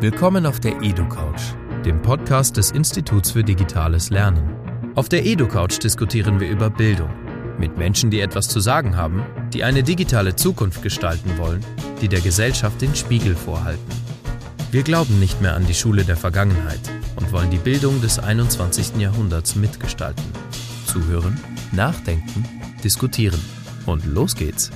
Willkommen auf der EduCouch, dem Podcast des Instituts für Digitales Lernen. Auf der EduCouch diskutieren wir über Bildung mit Menschen, die etwas zu sagen haben, die eine digitale Zukunft gestalten wollen, die der Gesellschaft den Spiegel vorhalten. Wir glauben nicht mehr an die Schule der Vergangenheit und wollen die Bildung des 21. Jahrhunderts mitgestalten. Zuhören, nachdenken, diskutieren. Und los geht's.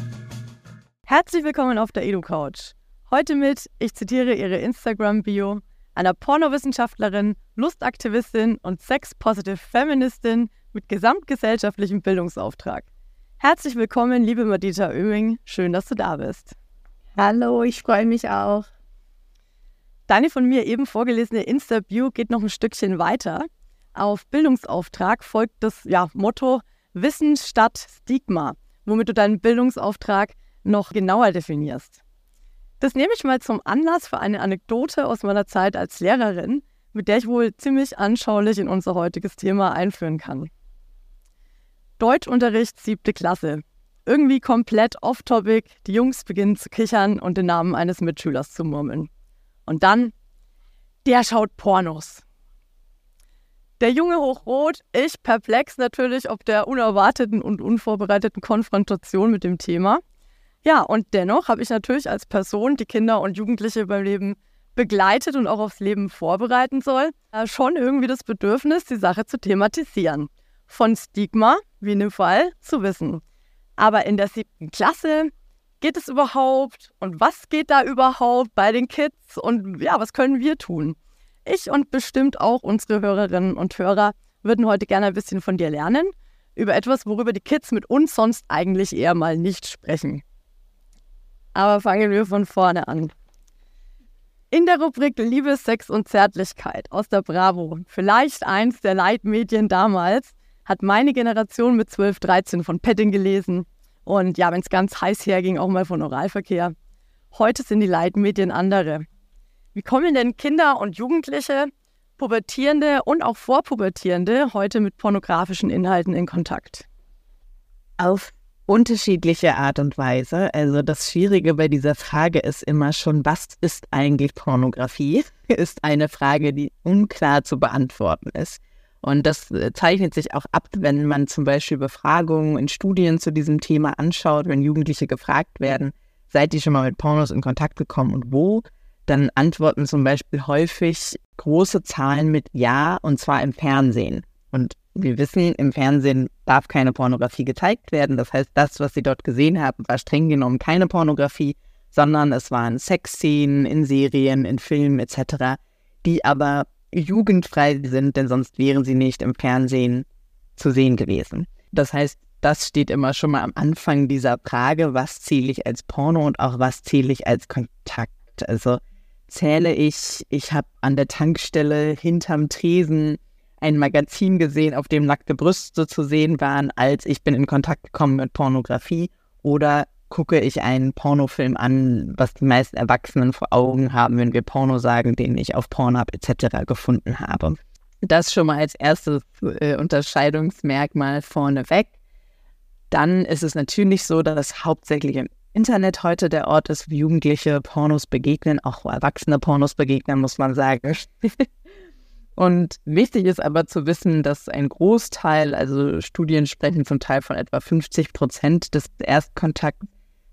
Herzlich willkommen auf der EduCouch. Heute mit, ich zitiere ihre Instagram-Bio, einer Pornowissenschaftlerin, Lustaktivistin und Sex-Positive Feministin mit gesamtgesellschaftlichem Bildungsauftrag. Herzlich willkommen, liebe Madita Oeming. Schön, dass du da bist. Hallo, ich freue mich auch. Deine von mir eben vorgelesene Insta-Bio geht noch ein Stückchen weiter. Auf Bildungsauftrag folgt das ja, Motto Wissen statt Stigma, womit du deinen Bildungsauftrag noch genauer definierst. Das nehme ich mal zum Anlass für eine Anekdote aus meiner Zeit als Lehrerin, mit der ich wohl ziemlich anschaulich in unser heutiges Thema einführen kann. Deutschunterricht siebte Klasse. Irgendwie komplett off-topic, die Jungs beginnen zu kichern und den Namen eines Mitschülers zu murmeln. Und dann, der schaut Pornos. Der Junge hochrot, ich perplex natürlich ob der unerwarteten und unvorbereiteten Konfrontation mit dem Thema. Ja, und dennoch habe ich natürlich als Person, die Kinder und Jugendliche beim Leben begleitet und auch aufs Leben vorbereiten soll, äh, schon irgendwie das Bedürfnis, die Sache zu thematisieren. Von Stigma, wie in dem Fall, zu wissen. Aber in der siebten Klasse geht es überhaupt und was geht da überhaupt bei den Kids und ja, was können wir tun? Ich und bestimmt auch unsere Hörerinnen und Hörer würden heute gerne ein bisschen von dir lernen über etwas, worüber die Kids mit uns sonst eigentlich eher mal nicht sprechen. Aber fangen wir von vorne an. In der Rubrik Liebe, Sex und Zärtlichkeit aus der Bravo, vielleicht eins der Leitmedien damals, hat meine Generation mit 12, 13 von Petting gelesen. Und ja, wenn es ganz heiß herging, auch mal von Oralverkehr. Heute sind die Leitmedien andere. Wie kommen denn Kinder und Jugendliche, Pubertierende und auch Vorpubertierende heute mit pornografischen Inhalten in Kontakt? Auf unterschiedliche Art und Weise. Also das Schwierige bei dieser Frage ist immer schon, was ist eigentlich Pornografie? Ist eine Frage, die unklar zu beantworten ist. Und das äh, zeichnet sich auch ab, wenn man zum Beispiel Befragungen in Studien zu diesem Thema anschaut, wenn Jugendliche gefragt werden, seid ihr schon mal mit Pornos in Kontakt gekommen und wo? Dann antworten zum Beispiel häufig große Zahlen mit Ja und zwar im Fernsehen. Und wir wissen, im Fernsehen darf keine Pornografie gezeigt werden. Das heißt, das, was sie dort gesehen haben, war streng genommen keine Pornografie, sondern es waren Sexszenen in Serien, in Filmen etc., die aber jugendfrei sind, denn sonst wären sie nicht im Fernsehen zu sehen gewesen. Das heißt, das steht immer schon mal am Anfang dieser Frage, was zähle ich als Porno und auch was zähle ich als Kontakt. Also zähle ich, ich habe an der Tankstelle hinterm Tresen ein Magazin gesehen, auf dem nackte Brüste zu sehen waren, als ich bin in Kontakt gekommen mit Pornografie oder gucke ich einen Pornofilm an, was die meisten Erwachsenen vor Augen haben, wenn wir Porno sagen, den ich auf Pornhub etc. gefunden habe. Das schon mal als erstes äh, Unterscheidungsmerkmal vorneweg. Dann ist es natürlich so, dass hauptsächlich im Internet heute der Ort ist, wo Jugendliche Pornos begegnen, auch Erwachsene Pornos begegnen, muss man sagen. Und wichtig ist aber zu wissen, dass ein Großteil, also Studien sprechen zum Teil von etwa 50 Prozent des Erstkontakts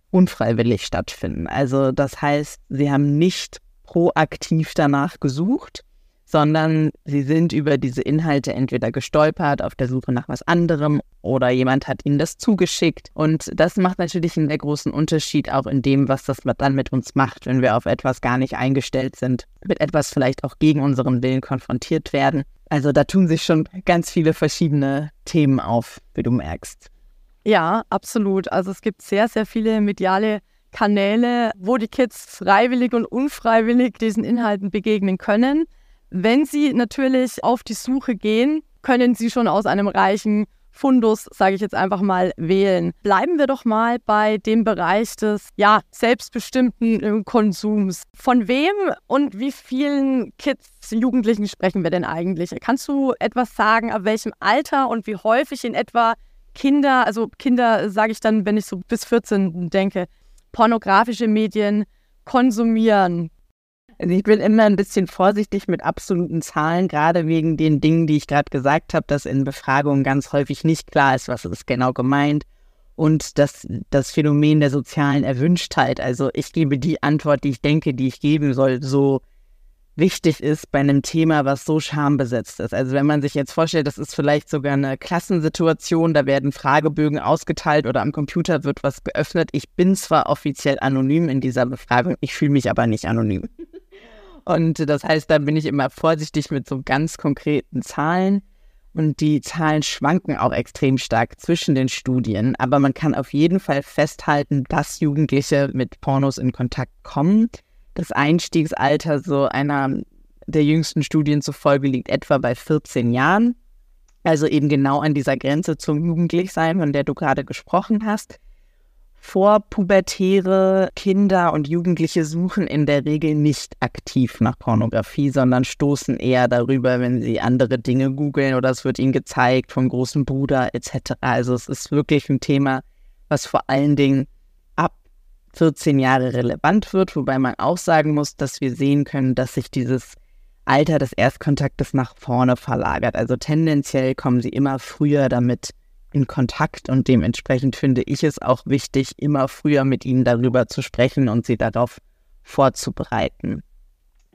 unfreiwillig stattfinden. Also das heißt, sie haben nicht proaktiv danach gesucht, sondern sie sind über diese Inhalte entweder gestolpert auf der Suche nach was anderem oder jemand hat ihnen das zugeschickt. Und das macht natürlich einen sehr großen Unterschied auch in dem, was das dann mit uns macht, wenn wir auf etwas gar nicht eingestellt sind, mit etwas vielleicht auch gegen unseren Willen konfrontiert werden. Also da tun sich schon ganz viele verschiedene Themen auf, wie du merkst. Ja, absolut. Also es gibt sehr, sehr viele mediale Kanäle, wo die Kids freiwillig und unfreiwillig diesen Inhalten begegnen können. Wenn Sie natürlich auf die Suche gehen, können Sie schon aus einem reichen Fundus, sage ich jetzt einfach mal, wählen. Bleiben wir doch mal bei dem Bereich des ja, selbstbestimmten äh, Konsums. Von wem und wie vielen Kids, Jugendlichen sprechen wir denn eigentlich? Kannst du etwas sagen, ab welchem Alter und wie häufig in etwa Kinder, also Kinder sage ich dann, wenn ich so bis 14 denke, pornografische Medien konsumieren? Also ich bin immer ein bisschen vorsichtig mit absoluten Zahlen, gerade wegen den Dingen, die ich gerade gesagt habe, dass in Befragungen ganz häufig nicht klar ist, was ist genau gemeint. Und das, das Phänomen der sozialen Erwünschtheit. Also ich gebe die Antwort, die ich denke, die ich geben soll, so wichtig ist bei einem Thema, was so schambesetzt ist. Also wenn man sich jetzt vorstellt, das ist vielleicht sogar eine Klassensituation, da werden Fragebögen ausgeteilt oder am Computer wird was geöffnet. Ich bin zwar offiziell anonym in dieser Befragung, ich fühle mich aber nicht anonym. Und das heißt, da bin ich immer vorsichtig mit so ganz konkreten Zahlen. Und die Zahlen schwanken auch extrem stark zwischen den Studien. Aber man kann auf jeden Fall festhalten, dass Jugendliche mit Pornos in Kontakt kommen. Das Einstiegsalter so einer der jüngsten Studien zufolge liegt etwa bei 14 Jahren. Also eben genau an dieser Grenze zum Jugendlichsein, von der du gerade gesprochen hast. Vorpubertäre Kinder und Jugendliche suchen in der Regel nicht aktiv nach Pornografie, sondern stoßen eher darüber, wenn sie andere Dinge googeln oder es wird ihnen gezeigt vom großen Bruder etc. Also es ist wirklich ein Thema, was vor allen Dingen ab 14 Jahre relevant wird, wobei man auch sagen muss, dass wir sehen können, dass sich dieses Alter des Erstkontaktes nach vorne verlagert. Also tendenziell kommen sie immer früher damit in Kontakt und dementsprechend finde ich es auch wichtig, immer früher mit ihnen darüber zu sprechen und sie darauf vorzubereiten.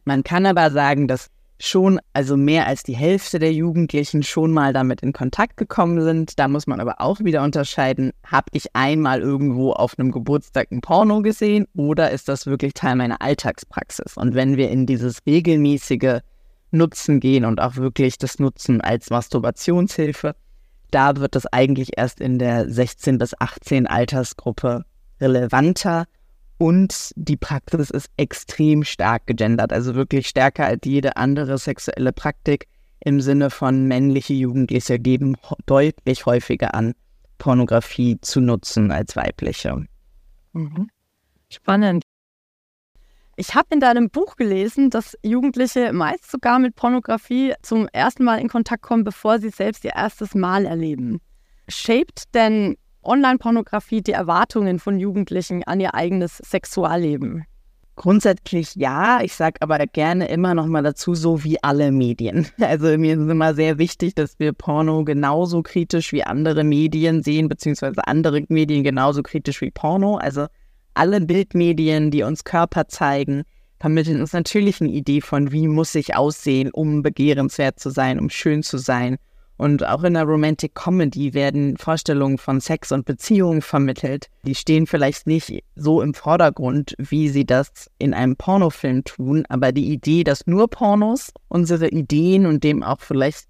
Man kann aber sagen, dass schon, also mehr als die Hälfte der Jugendlichen schon mal damit in Kontakt gekommen sind. Da muss man aber auch wieder unterscheiden, habe ich einmal irgendwo auf einem Geburtstag ein Porno gesehen oder ist das wirklich Teil meiner Alltagspraxis? Und wenn wir in dieses regelmäßige Nutzen gehen und auch wirklich das Nutzen als Masturbationshilfe, da wird es eigentlich erst in der 16 bis 18 Altersgruppe relevanter und die Praxis ist extrem stark gegendert, also wirklich stärker als jede andere sexuelle Praktik im Sinne von männliche Jugendliche geben deutlich häufiger an, Pornografie zu nutzen als weibliche. Mhm. Spannend. Ich habe in deinem Buch gelesen, dass Jugendliche meist sogar mit Pornografie zum ersten Mal in Kontakt kommen, bevor sie selbst ihr erstes Mal erleben. Shaped denn Online-Pornografie die Erwartungen von Jugendlichen an ihr eigenes Sexualleben? Grundsätzlich ja, ich sage aber gerne immer noch mal dazu, so wie alle Medien. Also mir ist immer sehr wichtig, dass wir Porno genauso kritisch wie andere Medien sehen, beziehungsweise andere Medien genauso kritisch wie Porno. Also alle Bildmedien, die uns Körper zeigen, vermitteln uns natürlich eine Idee von, wie muss ich aussehen, um begehrenswert zu sein, um schön zu sein. Und auch in der Romantic Comedy werden Vorstellungen von Sex und Beziehungen vermittelt. Die stehen vielleicht nicht so im Vordergrund, wie sie das in einem Pornofilm tun, aber die Idee, dass nur Pornos unsere Ideen und dem auch vielleicht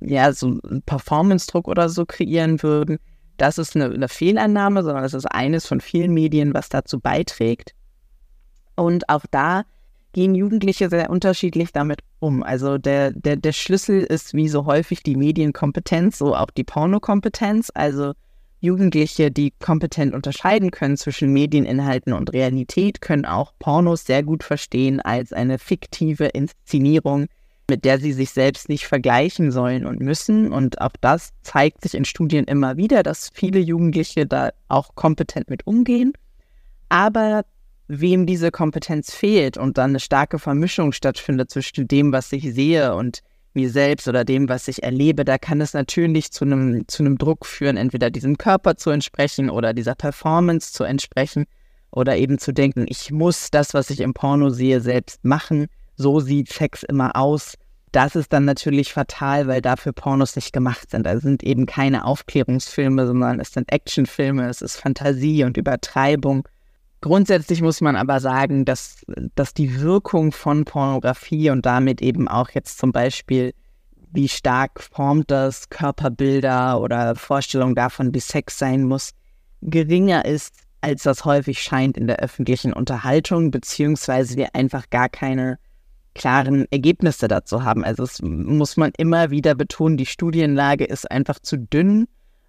ja so einen Performance-Druck oder so kreieren würden, das ist eine, eine Fehlannahme, sondern es ist eines von vielen Medien, was dazu beiträgt. Und auch da gehen Jugendliche sehr unterschiedlich damit um. Also der, der, der Schlüssel ist wie so häufig die Medienkompetenz, so auch die Pornokompetenz. Also Jugendliche, die kompetent unterscheiden können zwischen Medieninhalten und Realität, können auch Pornos sehr gut verstehen als eine fiktive Inszenierung mit der sie sich selbst nicht vergleichen sollen und müssen. Und auch das zeigt sich in Studien immer wieder, dass viele Jugendliche da auch kompetent mit umgehen. Aber wem diese Kompetenz fehlt und dann eine starke Vermischung stattfindet zwischen dem, was ich sehe und mir selbst oder dem, was ich erlebe, da kann es natürlich zu einem, zu einem Druck führen, entweder diesem Körper zu entsprechen oder dieser Performance zu entsprechen oder eben zu denken, ich muss das, was ich im Porno sehe, selbst machen so sieht Sex immer aus. Das ist dann natürlich fatal, weil dafür Pornos nicht gemacht sind. Also sind eben keine Aufklärungsfilme, sondern es sind Actionfilme, es ist Fantasie und Übertreibung. Grundsätzlich muss man aber sagen, dass, dass die Wirkung von Pornografie und damit eben auch jetzt zum Beispiel, wie stark formt das Körperbilder oder Vorstellungen davon, wie Sex sein muss, geringer ist, als das häufig scheint in der öffentlichen Unterhaltung, beziehungsweise wir einfach gar keine klaren Ergebnisse dazu haben. Also es muss man immer wieder betonen, die Studienlage ist einfach zu dünn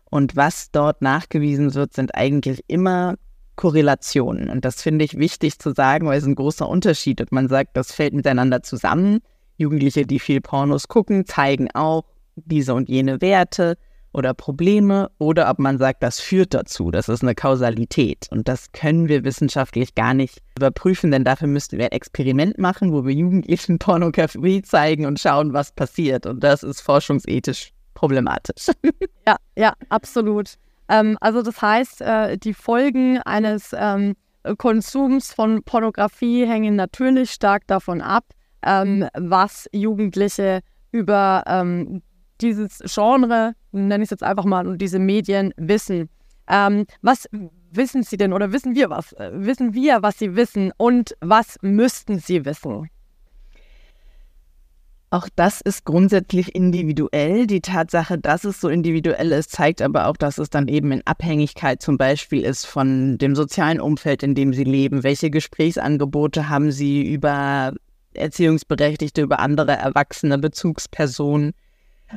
und was dort nachgewiesen wird, sind eigentlich immer Korrelationen. Und das finde ich wichtig zu sagen, weil es ein großer Unterschied ist. Man sagt, das fällt miteinander zusammen. Jugendliche, die viel Pornos gucken, zeigen auch diese und jene Werte. Oder Probleme oder ob man sagt, das führt dazu, das ist eine Kausalität. Und das können wir wissenschaftlich gar nicht überprüfen, denn dafür müssten wir ein Experiment machen, wo wir Jugendlichen Pornografie zeigen und schauen, was passiert. Und das ist forschungsethisch problematisch. Ja, ja, absolut. Ähm, also das heißt, äh, die Folgen eines ähm, Konsums von Pornografie hängen natürlich stark davon ab, ähm, was Jugendliche über ähm, dieses Genre, nenne ich es jetzt einfach mal, und diese Medien wissen. Ähm, was wissen Sie denn oder wissen wir was? Äh, wissen wir, was Sie wissen und was müssten Sie wissen? Auch das ist grundsätzlich individuell. Die Tatsache, dass es so individuell ist, zeigt aber auch, dass es dann eben in Abhängigkeit zum Beispiel ist von dem sozialen Umfeld, in dem sie leben. Welche Gesprächsangebote haben sie über Erziehungsberechtigte, über andere erwachsene Bezugspersonen?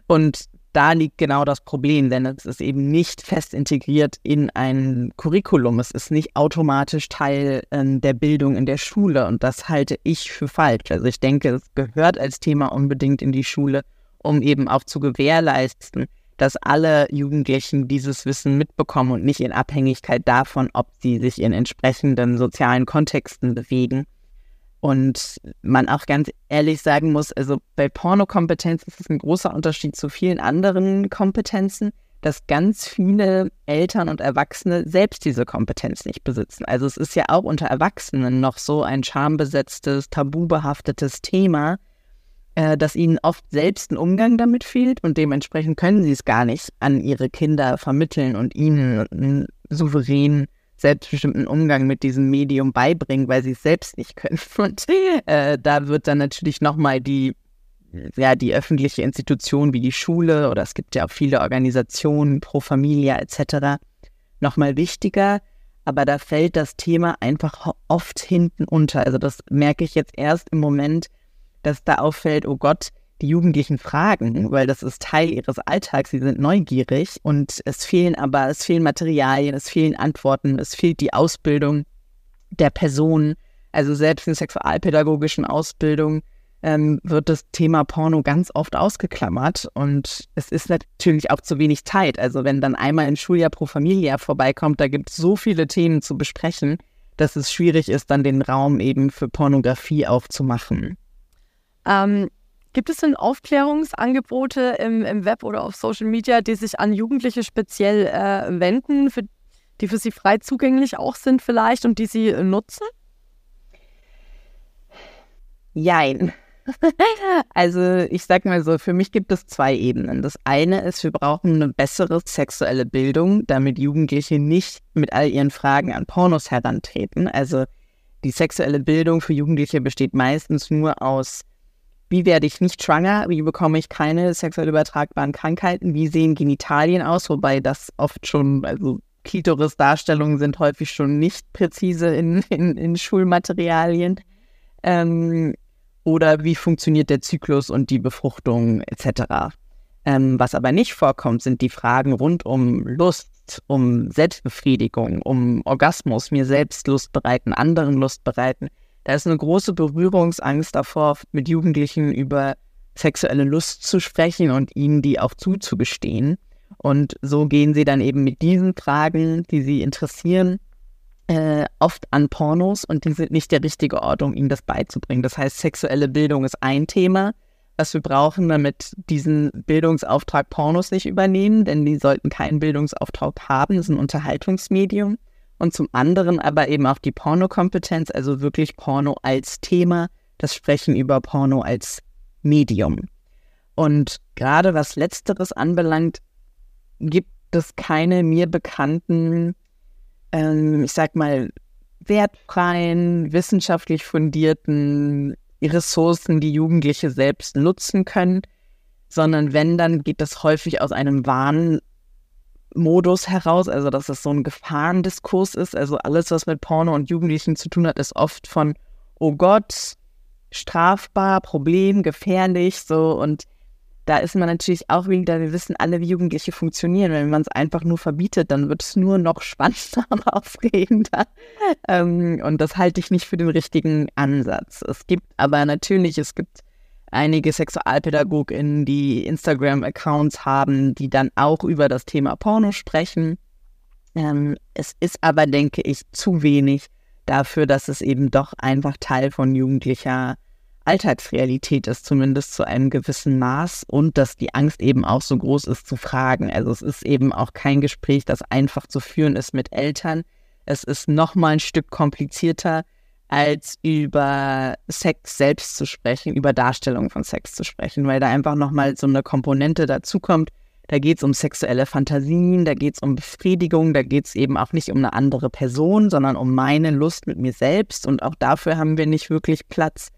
Und da liegt genau das Problem, denn es ist eben nicht fest integriert in ein Curriculum. Es ist nicht automatisch Teil äh, der Bildung in der Schule und das halte ich für falsch. Also ich denke, es gehört als Thema unbedingt in die Schule, um eben auch zu gewährleisten, dass alle Jugendlichen dieses Wissen mitbekommen und nicht in Abhängigkeit davon, ob sie sich in entsprechenden sozialen Kontexten bewegen. Und man auch ganz ehrlich sagen muss, also bei Pornokompetenz ist es ein großer Unterschied zu vielen anderen Kompetenzen, dass ganz viele Eltern und Erwachsene selbst diese Kompetenz nicht besitzen. Also es ist ja auch unter Erwachsenen noch so ein schambesetztes, tabubehaftetes Thema, äh, dass ihnen oft selbst ein Umgang damit fehlt und dementsprechend können sie es gar nicht an ihre Kinder vermitteln und ihnen einen souveränen selbstbestimmten Umgang mit diesem Medium beibringen, weil sie es selbst nicht können. Und äh, da wird dann natürlich nochmal die, ja, die öffentliche Institution wie die Schule oder es gibt ja auch viele Organisationen, Pro Familia etc. nochmal wichtiger. Aber da fällt das Thema einfach oft hinten unter. Also das merke ich jetzt erst im Moment, dass da auffällt, oh Gott, die Jugendlichen fragen, weil das ist Teil ihres Alltags, sie sind neugierig und es fehlen aber, es fehlen Materialien, es fehlen Antworten, es fehlt die Ausbildung der Person. Also selbst in sexualpädagogischen Ausbildung ähm, wird das Thema Porno ganz oft ausgeklammert und es ist natürlich auch zu wenig Zeit. Also wenn dann einmal ein Schuljahr pro Familie vorbeikommt, da gibt es so viele Themen zu besprechen, dass es schwierig ist, dann den Raum eben für Pornografie aufzumachen. Ähm, Gibt es denn Aufklärungsangebote im, im Web oder auf Social Media, die sich an Jugendliche speziell äh, wenden, für, die für sie frei zugänglich auch sind vielleicht und die sie nutzen? Jein. also ich sag mal so, für mich gibt es zwei Ebenen. Das eine ist, wir brauchen eine bessere sexuelle Bildung, damit Jugendliche nicht mit all ihren Fragen an Pornos herantreten. Also die sexuelle Bildung für Jugendliche besteht meistens nur aus wie werde ich nicht schwanger? Wie bekomme ich keine sexuell übertragbaren Krankheiten? Wie sehen Genitalien aus? Wobei das oft schon, also Klitoris-Darstellungen sind häufig schon nicht präzise in, in, in Schulmaterialien. Ähm, oder wie funktioniert der Zyklus und die Befruchtung etc. Ähm, was aber nicht vorkommt, sind die Fragen rund um Lust, um Selbstbefriedigung, um Orgasmus, mir selbst Lust bereiten, anderen Lust bereiten. Da ist eine große Berührungsangst davor, mit Jugendlichen über sexuelle Lust zu sprechen und ihnen die auch zuzugestehen. Und so gehen sie dann eben mit diesen Fragen, die sie interessieren, äh, oft an Pornos und die sind nicht der richtige Ort, um ihnen das beizubringen. Das heißt, sexuelle Bildung ist ein Thema, was wir brauchen, damit diesen Bildungsauftrag Pornos nicht übernehmen, denn die sollten keinen Bildungsauftrag haben, das ist ein Unterhaltungsmedium und zum anderen aber eben auch die Pornokompetenz, also wirklich Porno als Thema, das Sprechen über Porno als Medium. Und gerade was letzteres anbelangt, gibt es keine mir bekannten, ähm, ich sag mal, wertfreien, wissenschaftlich fundierten Ressourcen, die Jugendliche selbst nutzen können, sondern wenn, dann geht das häufig aus einem Wahn Modus heraus, also dass es so ein Gefahrendiskurs ist. Also alles, was mit Porno und Jugendlichen zu tun hat, ist oft von, oh Gott, strafbar, Problem, gefährlich, so und da ist man natürlich auch wieder, wir wissen alle, wie Jugendliche funktionieren. Wenn man es einfach nur verbietet, dann wird es nur noch spannender und aufregender. Ähm, und das halte ich nicht für den richtigen Ansatz. Es gibt aber natürlich, es gibt einige SexualpädagogInnen, die Instagram-Accounts haben, die dann auch über das Thema Porno sprechen. Ähm, es ist aber, denke ich, zu wenig dafür, dass es eben doch einfach Teil von jugendlicher Alltagsrealität ist, zumindest zu einem gewissen Maß und dass die Angst eben auch so groß ist zu fragen. Also es ist eben auch kein Gespräch, das einfach zu führen ist mit Eltern. Es ist noch mal ein Stück komplizierter, als über Sex selbst zu sprechen, über Darstellung von Sex zu sprechen, weil da einfach noch mal so eine Komponente dazukommt. Da geht es um sexuelle Fantasien, da geht es um Befriedigung, da geht es eben auch nicht um eine andere Person, sondern um meine Lust mit mir selbst. Und auch dafür haben wir nicht wirklich Platz.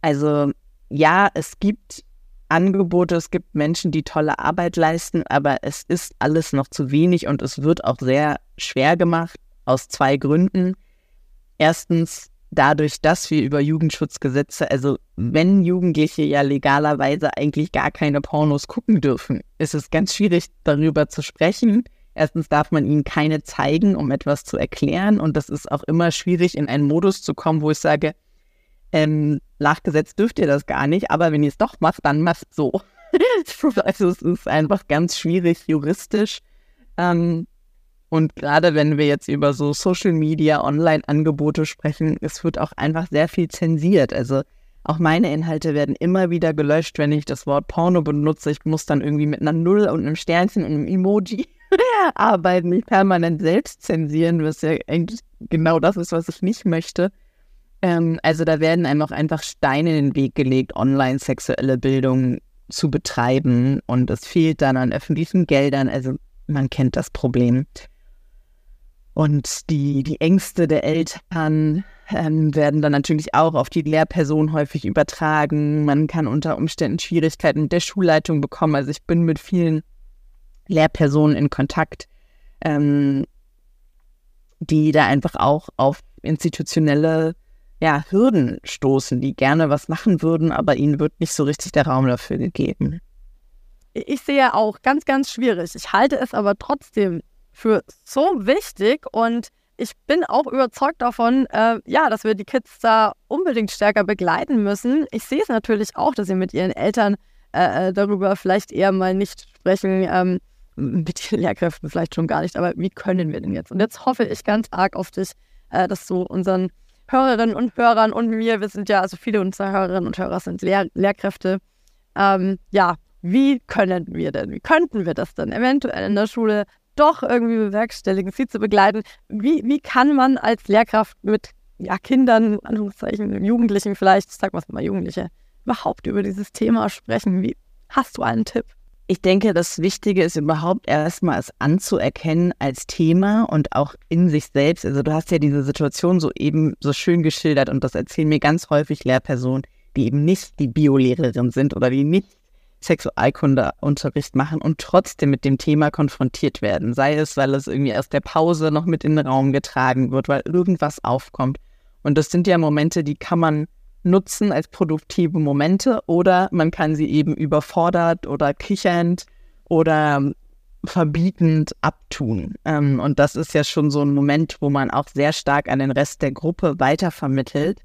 Also ja, es gibt Angebote, es gibt Menschen, die tolle Arbeit leisten, aber es ist alles noch zu wenig und es wird auch sehr schwer gemacht aus zwei Gründen. Erstens dadurch, dass wir über Jugendschutzgesetze, also wenn Jugendliche ja legalerweise eigentlich gar keine Pornos gucken dürfen, ist es ganz schwierig darüber zu sprechen. Erstens darf man ihnen keine zeigen, um etwas zu erklären und das ist auch immer schwierig, in einen Modus zu kommen, wo ich sage, ähm, nach Gesetz dürft ihr das gar nicht, aber wenn ihr es doch macht, dann macht so. also es ist einfach ganz schwierig juristisch. Ähm, und gerade wenn wir jetzt über so Social Media, Online-Angebote sprechen, es wird auch einfach sehr viel zensiert. Also auch meine Inhalte werden immer wieder gelöscht, wenn ich das Wort Porno benutze. Ich muss dann irgendwie mit einer Null und einem Sternchen und einem Emoji arbeiten, mich permanent selbst zensieren, was ja eigentlich genau das ist, was ich nicht möchte. Ähm, also da werden einem auch einfach Steine in den Weg gelegt, online sexuelle Bildung zu betreiben und es fehlt dann an öffentlichen Geldern. Also man kennt das Problem. Und die, die Ängste der Eltern ähm, werden dann natürlich auch auf die Lehrperson häufig übertragen. Man kann unter Umständen Schwierigkeiten mit der Schulleitung bekommen. Also ich bin mit vielen Lehrpersonen in Kontakt, ähm, die da einfach auch auf institutionelle ja, Hürden stoßen, die gerne was machen würden, aber ihnen wird nicht so richtig der Raum dafür gegeben. Ich sehe auch ganz, ganz schwierig. Ich halte es aber trotzdem für so wichtig und ich bin auch überzeugt davon, äh, ja, dass wir die Kids da unbedingt stärker begleiten müssen. Ich sehe es natürlich auch, dass sie mit ihren Eltern äh, äh darüber vielleicht eher mal nicht sprechen, ähm, mit den Lehrkräften vielleicht schon gar nicht, aber wie können wir denn jetzt? Und jetzt hoffe ich ganz arg auf dich, äh, dass du unseren Hörerinnen und Hörern und mir, wir sind ja, also viele unserer Hörerinnen und Hörer sind Lehr Lehrkräfte. Ähm, ja, wie können wir denn, wie könnten wir das denn eventuell in der Schule doch irgendwie bewerkstelligen, sie zu begleiten? Wie, wie kann man als Lehrkraft mit ja, Kindern, Anführungszeichen, Jugendlichen vielleicht, sag mal Jugendliche, überhaupt über dieses Thema sprechen? Wie, hast du einen Tipp? Ich denke, das Wichtige ist überhaupt erstmal es anzuerkennen als Thema und auch in sich selbst. Also du hast ja diese Situation so eben so schön geschildert und das erzählen mir ganz häufig Lehrpersonen, die eben nicht die Biolehrerin sind oder die nicht Sexualkundeunterricht machen und trotzdem mit dem Thema konfrontiert werden. Sei es, weil es irgendwie aus der Pause noch mit in den Raum getragen wird, weil irgendwas aufkommt. Und das sind ja Momente, die kann man nutzen als produktive Momente oder man kann sie eben überfordert oder kichernd oder verbietend abtun. Ähm, und das ist ja schon so ein Moment, wo man auch sehr stark an den Rest der Gruppe weitervermittelt.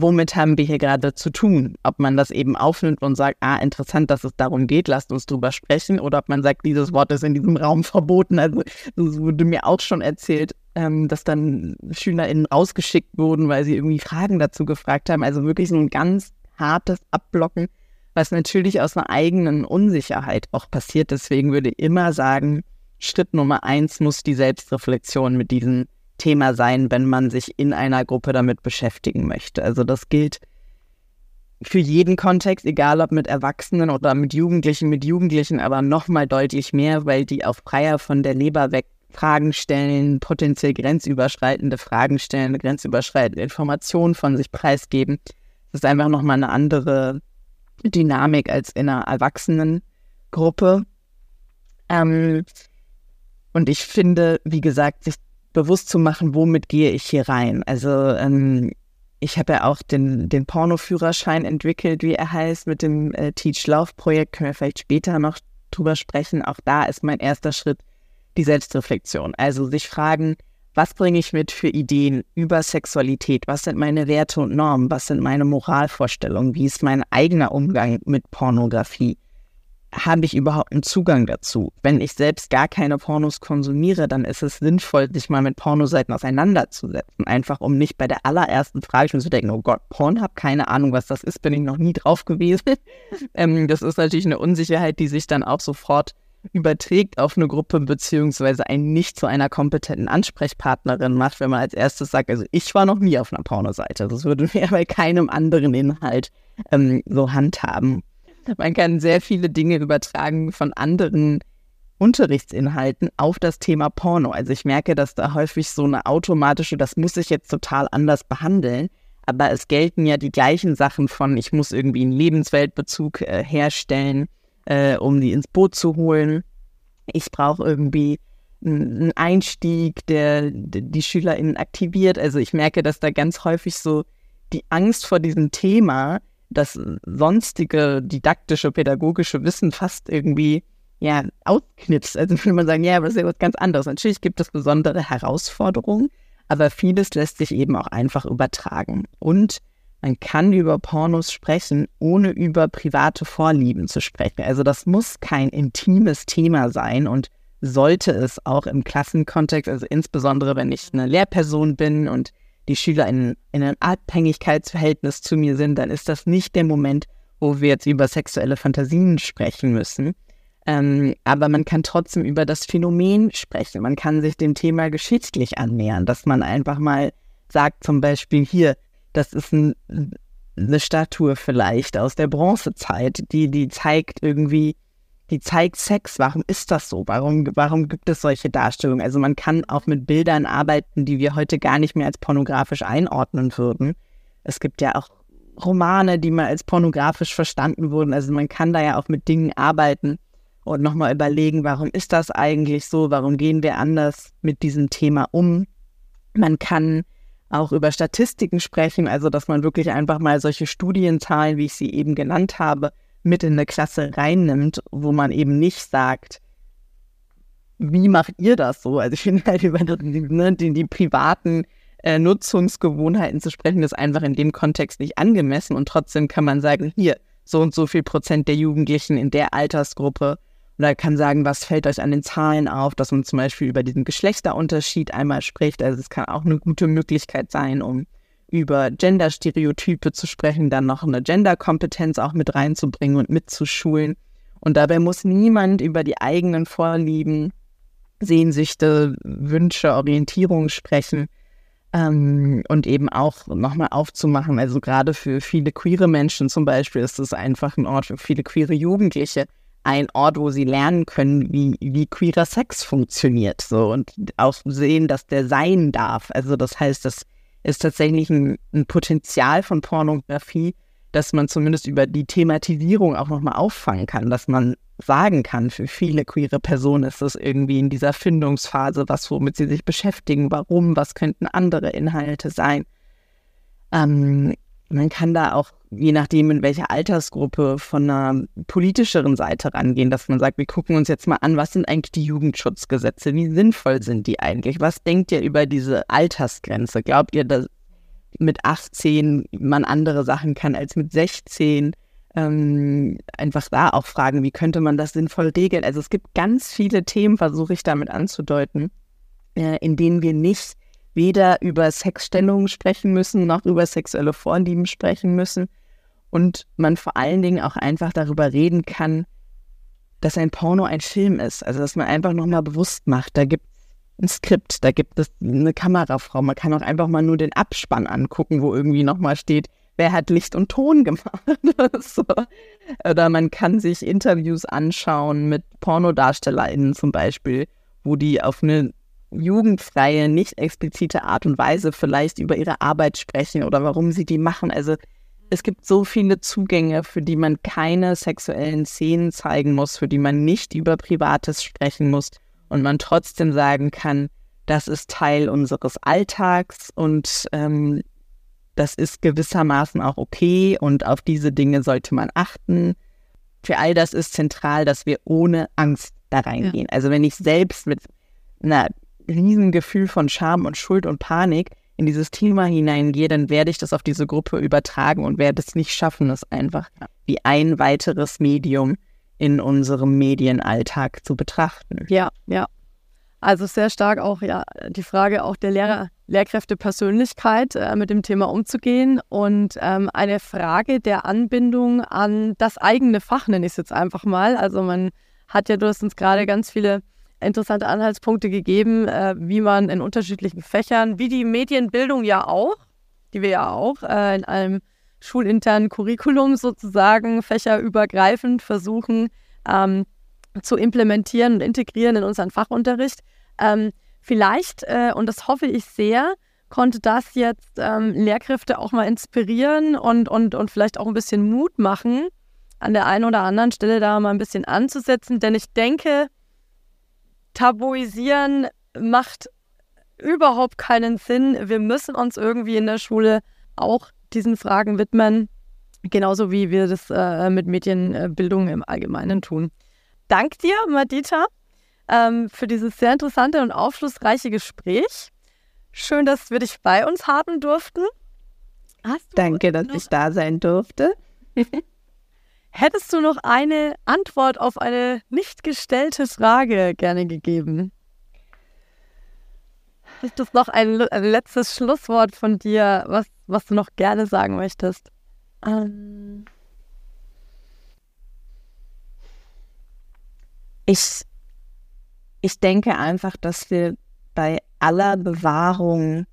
Womit haben wir hier gerade zu tun? Ob man das eben aufnimmt und sagt, ah, interessant, dass es darum geht, lasst uns drüber sprechen, oder ob man sagt, dieses Wort ist in diesem Raum verboten. Also, das wurde mir auch schon erzählt, ähm, dass dann SchülerInnen rausgeschickt wurden, weil sie irgendwie Fragen dazu gefragt haben. Also wirklich so ein ganz hartes Abblocken, was natürlich aus einer eigenen Unsicherheit auch passiert. Deswegen würde ich immer sagen, Schritt Nummer eins muss die Selbstreflexion mit diesem Thema sein, wenn man sich in einer Gruppe damit beschäftigen möchte. Also das gilt für jeden Kontext, egal ob mit Erwachsenen oder mit Jugendlichen, mit Jugendlichen, aber nochmal deutlich mehr, weil die auch freier von der Leber weg Fragen stellen, potenziell grenzüberschreitende Fragen stellen, grenzüberschreitende Informationen von sich preisgeben. Das ist einfach nochmal eine andere Dynamik als in einer Erwachsenengruppe. Ähm, und ich finde, wie gesagt, sich bewusst zu machen, womit gehe ich hier rein. Also ähm, ich habe ja auch den, den Pornoführerschein entwickelt, wie er heißt, mit dem äh, Teach Love Projekt. Können wir vielleicht später noch drüber sprechen. Auch da ist mein erster Schritt die Selbstreflexion. Also sich fragen, was bringe ich mit für Ideen über Sexualität? Was sind meine Werte und Normen? Was sind meine Moralvorstellungen? Wie ist mein eigener Umgang mit Pornografie? Habe ich überhaupt einen Zugang dazu? Wenn ich selbst gar keine Pornos konsumiere, dann ist es sinnvoll, sich mal mit Pornoseiten auseinanderzusetzen. Einfach um nicht bei der allerersten Frage schon zu denken, oh Gott, Pornhub, keine Ahnung, was das ist, bin ich noch nie drauf gewesen. ähm, das ist natürlich eine Unsicherheit, die sich dann auch sofort überträgt auf eine Gruppe beziehungsweise einen nicht zu einer kompetenten Ansprechpartnerin macht, wenn man als erstes sagt, also ich war noch nie auf einer Pornoseite. Das würde mir bei keinem anderen Inhalt ähm, so handhaben. Man kann sehr viele Dinge übertragen von anderen Unterrichtsinhalten auf das Thema Porno. Also ich merke, dass da häufig so eine automatische, das muss ich jetzt total anders behandeln. Aber es gelten ja die gleichen Sachen von, ich muss irgendwie einen Lebensweltbezug äh, herstellen äh, um die ins Boot zu holen. Ich brauche irgendwie einen Einstieg, der die SchülerInnen aktiviert. Also ich merke, dass da ganz häufig so die Angst vor diesem Thema, das sonstige didaktische, pädagogische Wissen fast irgendwie ja, ausknipst. Also würde man sagen, ja, aber das ist ja was ganz anderes. Natürlich gibt es besondere Herausforderungen, aber vieles lässt sich eben auch einfach übertragen. Und man kann über Pornos sprechen, ohne über private Vorlieben zu sprechen. Also das muss kein intimes Thema sein und sollte es auch im Klassenkontext, also insbesondere wenn ich eine Lehrperson bin und die Schüler in, in einem Abhängigkeitsverhältnis zu mir sind, dann ist das nicht der Moment, wo wir jetzt über sexuelle Fantasien sprechen müssen. Ähm, aber man kann trotzdem über das Phänomen sprechen. Man kann sich dem Thema geschichtlich annähern, dass man einfach mal sagt, zum Beispiel hier, das ist ein, eine Statue vielleicht aus der Bronzezeit, die, die zeigt irgendwie, die zeigt Sex. Warum ist das so? Warum, warum gibt es solche Darstellungen? Also man kann auch mit Bildern arbeiten, die wir heute gar nicht mehr als pornografisch einordnen würden. Es gibt ja auch Romane, die mal als pornografisch verstanden wurden. Also man kann da ja auch mit Dingen arbeiten und nochmal überlegen, warum ist das eigentlich so? Warum gehen wir anders mit diesem Thema um? Man kann auch über Statistiken sprechen, also dass man wirklich einfach mal solche Studienzahlen, wie ich sie eben genannt habe, mit in eine Klasse reinnimmt, wo man eben nicht sagt, wie macht ihr das so? Also ich finde halt über die, ne, die, die privaten äh, Nutzungsgewohnheiten zu sprechen, ist einfach in dem Kontext nicht angemessen und trotzdem kann man sagen, hier, so und so viel Prozent der Jugendlichen in der Altersgruppe oder kann sagen, was fällt euch an den Zahlen auf, dass man zum Beispiel über diesen Geschlechterunterschied einmal spricht. Also es kann auch eine gute Möglichkeit sein, um über Genderstereotype zu sprechen, dann noch eine Genderkompetenz auch mit reinzubringen und mitzuschulen. Und dabei muss niemand über die eigenen Vorlieben, Sehnsüchte, Wünsche, Orientierung sprechen. Ähm, und eben auch nochmal aufzumachen. Also gerade für viele queere Menschen zum Beispiel ist es einfach ein Ort für viele queere Jugendliche, ein Ort, wo sie lernen können, wie, wie queerer Sex funktioniert. So und auch sehen, dass der sein darf. Also das heißt, das ist tatsächlich ein, ein Potenzial von Pornografie, dass man zumindest über die Thematisierung auch nochmal auffangen kann, dass man sagen kann, für viele queere Personen ist das irgendwie in dieser Findungsphase, was womit sie sich beschäftigen, warum, was könnten andere Inhalte sein. Ähm, man kann da auch je nachdem, in welcher Altersgruppe von einer politischeren Seite rangehen, dass man sagt, wir gucken uns jetzt mal an, was sind eigentlich die Jugendschutzgesetze, wie sinnvoll sind die eigentlich? Was denkt ihr über diese Altersgrenze? Glaubt ihr, dass mit 18 man andere Sachen kann als mit 16? Ähm, einfach da auch fragen, wie könnte man das sinnvoll regeln? Also es gibt ganz viele Themen, versuche ich damit anzudeuten, äh, in denen wir nicht weder über Sexstellungen sprechen müssen, noch über sexuelle Vorlieben sprechen müssen. Und man vor allen Dingen auch einfach darüber reden kann, dass ein Porno ein Film ist. Also dass man einfach nochmal bewusst macht, da gibt es ein Skript, da gibt es eine Kamerafrau. Man kann auch einfach mal nur den Abspann angucken, wo irgendwie nochmal steht, wer hat Licht und Ton gemacht. so. Oder man kann sich Interviews anschauen mit PornodarstellerInnen zum Beispiel, wo die auf eine jugendfreie, nicht explizite Art und Weise vielleicht über ihre Arbeit sprechen oder warum sie die machen. Also es gibt so viele Zugänge, für die man keine sexuellen Szenen zeigen muss, für die man nicht über Privates sprechen muss und man trotzdem sagen kann, das ist Teil unseres Alltags und ähm, das ist gewissermaßen auch okay und auf diese Dinge sollte man achten. Für all das ist zentral, dass wir ohne Angst da reingehen. Ja. Also wenn ich selbst mit einer Riesengefühl von Scham und Schuld und Panik in dieses Thema hineingehe, dann werde ich das auf diese Gruppe übertragen und werde es nicht schaffen, es einfach wie ein weiteres Medium in unserem Medienalltag zu betrachten. Ja, ja. Also sehr stark auch ja die Frage auch der Lehrer, Lehrkräftepersönlichkeit äh, mit dem Thema umzugehen und ähm, eine Frage der Anbindung an das eigene Fach, nenne ich es jetzt einfach mal. Also man hat ja, du hast uns gerade ganz viele interessante Anhaltspunkte gegeben, äh, wie man in unterschiedlichen Fächern, wie die Medienbildung ja auch, die wir ja auch äh, in einem schulinternen Curriculum sozusagen fächerübergreifend versuchen ähm, zu implementieren und integrieren in unseren Fachunterricht. Ähm, vielleicht, äh, und das hoffe ich sehr, konnte das jetzt ähm, Lehrkräfte auch mal inspirieren und, und, und vielleicht auch ein bisschen Mut machen, an der einen oder anderen Stelle da mal ein bisschen anzusetzen. Denn ich denke, tabuisieren macht überhaupt keinen Sinn. Wir müssen uns irgendwie in der Schule auch diesen Fragen widmen, genauso wie wir das äh, mit Medienbildung im Allgemeinen tun. Dank dir, Madita, ähm, für dieses sehr interessante und aufschlussreiche Gespräch. Schön, dass wir dich bei uns haben durften. Danke, dass ich da sein durfte. Hättest du noch eine Antwort auf eine nicht gestellte Frage gerne gegeben? Ist das noch ein, ein letztes Schlusswort von dir, was, was du noch gerne sagen möchtest? Ähm ich, ich denke einfach, dass wir bei aller Bewahrung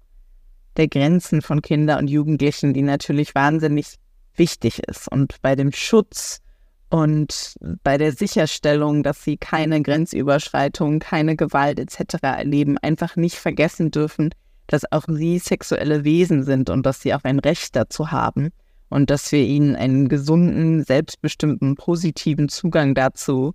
der Grenzen von Kindern und Jugendlichen, die natürlich wahnsinnig wichtig ist. Und bei dem Schutz und bei der Sicherstellung, dass sie keine Grenzüberschreitung, keine Gewalt etc. erleben, einfach nicht vergessen dürfen, dass auch sie sexuelle Wesen sind und dass sie auch ein Recht dazu haben und dass wir ihnen einen gesunden, selbstbestimmten, positiven Zugang dazu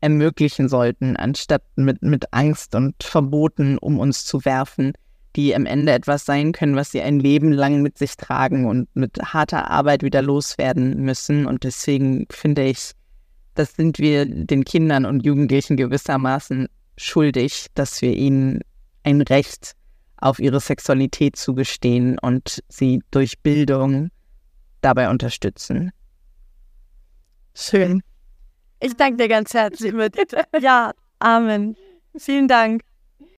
ermöglichen sollten, anstatt mit, mit Angst und Verboten um uns zu werfen, die am Ende etwas sein können, was sie ein Leben lang mit sich tragen und mit harter Arbeit wieder loswerden müssen. Und deswegen finde ich, das sind wir den Kindern und Jugendlichen gewissermaßen schuldig, dass wir ihnen ein Recht auf ihre Sexualität zugestehen und sie durch Bildung dabei unterstützen. Schön. Ich danke dir ganz herzlich, Medita. Ja, Amen. Vielen Dank.